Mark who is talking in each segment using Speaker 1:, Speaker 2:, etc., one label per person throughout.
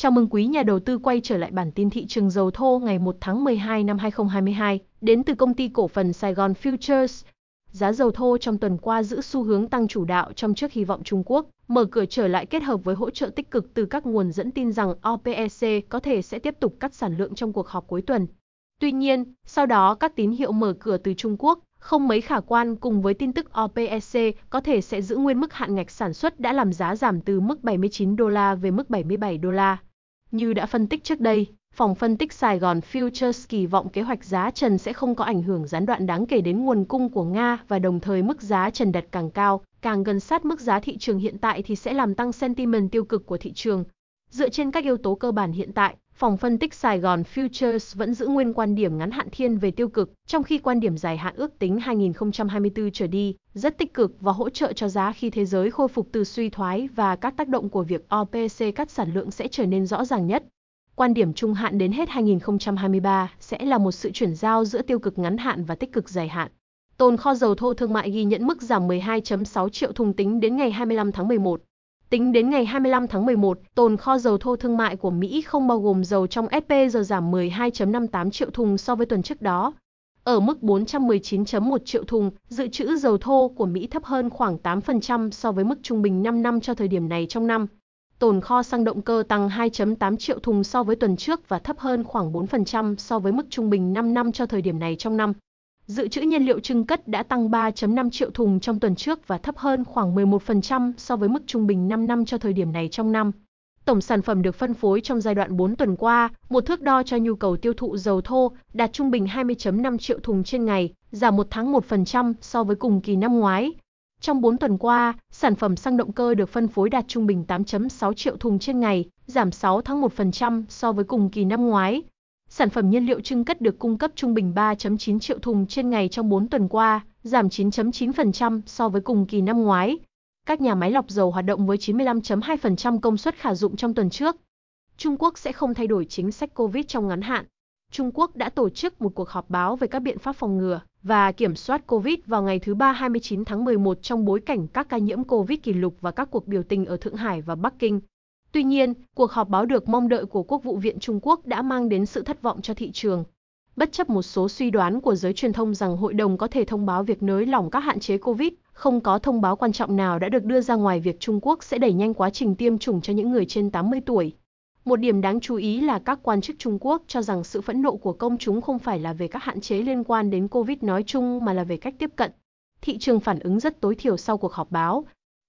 Speaker 1: Chào mừng quý nhà đầu tư quay trở lại bản tin thị trường dầu thô ngày 1 tháng 12 năm 2022, đến từ công ty cổ phần Sài Gòn Futures. Giá dầu thô trong tuần qua giữ xu hướng tăng chủ đạo trong trước hy vọng Trung Quốc mở cửa trở lại kết hợp với hỗ trợ tích cực từ các nguồn dẫn tin rằng OPEC có thể sẽ tiếp tục cắt sản lượng trong cuộc họp cuối tuần. Tuy nhiên, sau đó các tín hiệu mở cửa từ Trung Quốc không mấy khả quan cùng với tin tức OPEC có thể sẽ giữ nguyên mức hạn ngạch sản xuất đã làm giá giảm từ mức 79 đô la về mức 77 đô la. Như đã phân tích trước đây, phòng phân tích Sài Gòn Futures kỳ vọng kế hoạch giá trần sẽ không có ảnh hưởng gián đoạn đáng kể đến nguồn cung của Nga và đồng thời mức giá trần đặt càng cao, càng gần sát mức giá thị trường hiện tại thì sẽ làm tăng sentiment tiêu cực của thị trường. Dựa trên các yếu tố cơ bản hiện tại, phòng phân tích Sài Gòn Futures vẫn giữ nguyên quan điểm ngắn hạn thiên về tiêu cực, trong khi quan điểm dài hạn ước tính 2024 trở đi rất tích cực và hỗ trợ cho giá khi thế giới khôi phục từ suy thoái và các tác động của việc OPC cắt sản lượng sẽ trở nên rõ ràng nhất. Quan điểm trung hạn đến hết 2023 sẽ là một sự chuyển giao giữa tiêu cực ngắn hạn và tích cực dài hạn. Tồn kho dầu thô thương mại ghi nhận mức giảm 12.6 triệu thùng tính đến ngày 25 tháng 11. Tính đến ngày 25 tháng 11, tồn kho dầu thô thương mại của Mỹ không bao gồm dầu trong SP giờ giảm 12.58 triệu thùng so với tuần trước đó. Ở mức 419.1 triệu thùng, dự trữ dầu thô của Mỹ thấp hơn khoảng 8% so với mức trung bình 5 năm cho thời điểm này trong năm. Tồn kho xăng động cơ tăng 2.8 triệu thùng so với tuần trước và thấp hơn khoảng 4% so với mức trung bình 5 năm cho thời điểm này trong năm. Dự trữ nhiên liệu trưng cất đã tăng 3.5 triệu thùng trong tuần trước và thấp hơn khoảng 11% so với mức trung bình 5 năm cho thời điểm này trong năm. Tổng sản phẩm được phân phối trong giai đoạn 4 tuần qua, một thước đo cho nhu cầu tiêu thụ dầu thô, đạt trung bình 20.5 triệu thùng trên ngày, giảm một tháng 1% so với cùng kỳ năm ngoái. Trong 4 tuần qua, sản phẩm xăng động cơ được phân phối đạt trung bình 8.6 triệu thùng trên ngày, giảm 6 tháng 1% so với cùng kỳ năm ngoái. Sản phẩm nhiên liệu trưng cất được cung cấp trung bình 3.9 triệu thùng trên ngày trong 4 tuần qua, giảm 9.9% so với cùng kỳ năm ngoái. Các nhà máy lọc dầu hoạt động với 95.2% công suất khả dụng trong tuần trước. Trung Quốc sẽ không thay đổi chính sách Covid trong ngắn hạn. Trung Quốc đã tổ chức một cuộc họp báo về các biện pháp phòng ngừa và kiểm soát Covid vào ngày thứ Ba 29 tháng 11 trong bối cảnh các ca nhiễm Covid kỷ lục và các cuộc biểu tình ở Thượng Hải và Bắc Kinh. Tuy nhiên, cuộc họp báo được mong đợi của Quốc vụ viện Trung Quốc đã mang đến sự thất vọng cho thị trường. Bất chấp một số suy đoán của giới truyền thông rằng hội đồng có thể thông báo việc nới lỏng các hạn chế Covid, không có thông báo quan trọng nào đã được đưa ra ngoài việc Trung Quốc sẽ đẩy nhanh quá trình tiêm chủng cho những người trên 80 tuổi. Một điểm đáng chú ý là các quan chức Trung Quốc cho rằng sự phẫn nộ của công chúng không phải là về các hạn chế liên quan đến Covid nói chung mà là về cách tiếp cận. Thị trường phản ứng rất tối thiểu sau cuộc họp báo.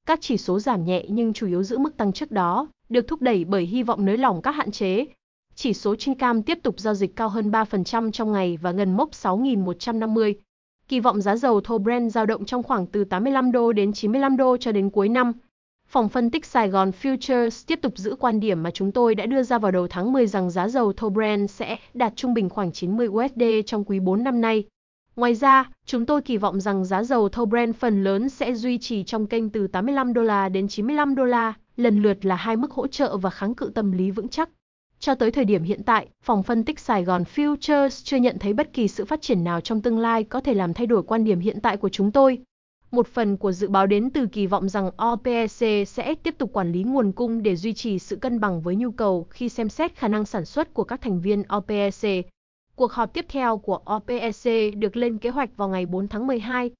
Speaker 1: Các chỉ số giảm nhẹ nhưng chủ yếu giữ mức tăng trước đó, được thúc đẩy bởi hy vọng nới lỏng các hạn chế. Chỉ số Chincam tiếp tục giao dịch cao hơn 3% trong ngày và gần mốc 6.150. Kỳ vọng giá dầu thô Brent giao động trong khoảng từ 85 đô đến 95 đô cho đến cuối năm. Phòng phân tích Sài Gòn Futures tiếp tục giữ quan điểm mà chúng tôi đã đưa ra vào đầu tháng 10 rằng giá dầu thô Brent sẽ đạt trung bình khoảng 90 USD trong quý 4 năm nay. Ngoài ra, chúng tôi kỳ vọng rằng giá dầu thô Brent phần lớn sẽ duy trì trong kênh từ 85 đô la đến 95 đô la, lần lượt là hai mức hỗ trợ và kháng cự tâm lý vững chắc. Cho tới thời điểm hiện tại, phòng phân tích Sài Gòn Futures chưa nhận thấy bất kỳ sự phát triển nào trong tương lai có thể làm thay đổi quan điểm hiện tại của chúng tôi. Một phần của dự báo đến từ kỳ vọng rằng OPEC sẽ tiếp tục quản lý nguồn cung để duy trì sự cân bằng với nhu cầu khi xem xét khả năng sản xuất của các thành viên OPEC. Cuộc họp tiếp theo của OPEC được lên kế hoạch vào ngày 4 tháng 12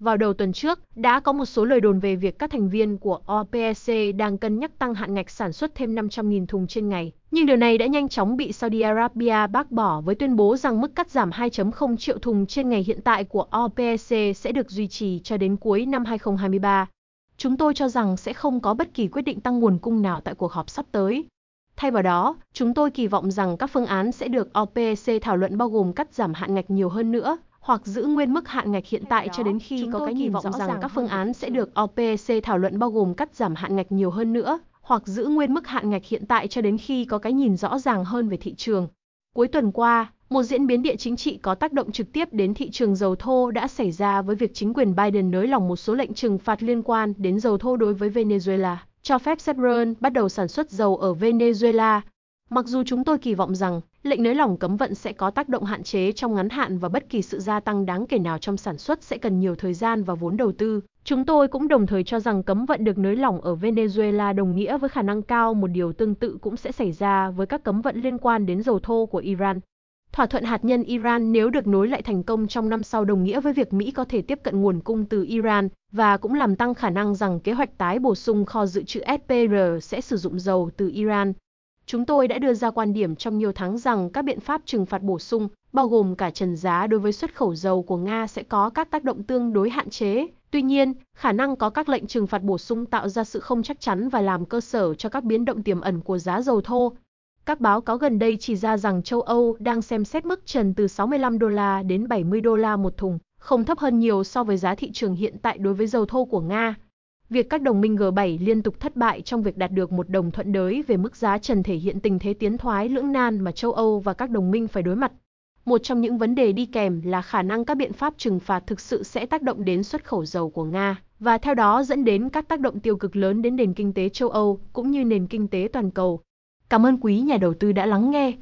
Speaker 1: vào đầu tuần trước, đã có một số lời đồn về việc các thành viên của OPEC đang cân nhắc tăng hạn ngạch sản xuất thêm 500.000 thùng trên ngày. Nhưng điều này đã nhanh chóng bị Saudi Arabia bác bỏ với tuyên bố rằng mức cắt giảm 2.0 triệu thùng trên ngày hiện tại của OPEC sẽ được duy trì cho đến cuối năm 2023. Chúng tôi cho rằng sẽ không có bất kỳ quyết định tăng nguồn cung nào tại cuộc họp sắp tới. Thay vào đó, chúng tôi kỳ vọng rằng các phương án sẽ được OPEC thảo luận bao gồm cắt giảm hạn ngạch nhiều hơn nữa, hoặc giữ nguyên mức hạn ngạch hiện tại cho đến khi có cái nhìn vọng rằng các phương án sẽ được OPEC thảo luận bao gồm cắt giảm hạn ngạch nhiều hơn nữa, hoặc giữ nguyên mức hạn ngạch hiện tại cho đến khi có cái nhìn rõ ràng hơn về thị trường. Cuối tuần qua, một diễn biến địa chính trị có tác động trực tiếp đến thị trường dầu thô đã xảy ra với việc chính quyền Biden nới lỏng một số lệnh trừng phạt liên quan đến dầu thô đối với Venezuela, cho phép Chevron bắt đầu sản xuất dầu ở Venezuela. Mặc dù chúng tôi kỳ vọng rằng lệnh nới lỏng cấm vận sẽ có tác động hạn chế trong ngắn hạn và bất kỳ sự gia tăng đáng kể nào trong sản xuất sẽ cần nhiều thời gian và vốn đầu tư, Chúng tôi cũng đồng thời cho rằng cấm vận được nới lỏng ở Venezuela đồng nghĩa với khả năng cao một điều tương tự cũng sẽ xảy ra với các cấm vận liên quan đến dầu thô của Iran. Thỏa thuận hạt nhân Iran nếu được nối lại thành công trong năm sau đồng nghĩa với việc Mỹ có thể tiếp cận nguồn cung từ Iran và cũng làm tăng khả năng rằng kế hoạch tái bổ sung kho dự trữ SPR sẽ sử dụng dầu từ Iran. Chúng tôi đã đưa ra quan điểm trong nhiều tháng rằng các biện pháp trừng phạt bổ sung, bao gồm cả trần giá đối với xuất khẩu dầu của Nga sẽ có các tác động tương đối hạn chế. Tuy nhiên, khả năng có các lệnh trừng phạt bổ sung tạo ra sự không chắc chắn và làm cơ sở cho các biến động tiềm ẩn của giá dầu thô. Các báo cáo gần đây chỉ ra rằng châu Âu đang xem xét mức trần từ 65 đô la đến 70 đô la một thùng, không thấp hơn nhiều so với giá thị trường hiện tại đối với dầu thô của Nga. Việc các đồng minh G7 liên tục thất bại trong việc đạt được một đồng thuận đới về mức giá trần thể hiện tình thế tiến thoái lưỡng nan mà châu Âu và các đồng minh phải đối mặt. Một trong những vấn đề đi kèm là khả năng các biện pháp trừng phạt thực sự sẽ tác động đến xuất khẩu dầu của Nga, và theo đó dẫn đến các tác động tiêu cực lớn đến nền kinh tế châu Âu cũng như nền kinh tế toàn cầu. Cảm ơn quý nhà đầu tư đã lắng nghe.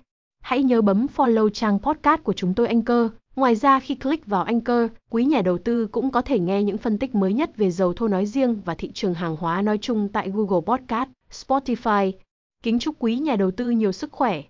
Speaker 1: Hãy nhớ bấm follow trang podcast của chúng tôi Anchor. Ngoài ra khi click vào Anchor, quý nhà đầu tư cũng có thể nghe những phân tích mới nhất về dầu thô nói riêng và thị trường hàng hóa nói chung tại Google Podcast, Spotify. Kính chúc quý nhà đầu tư nhiều sức khỏe.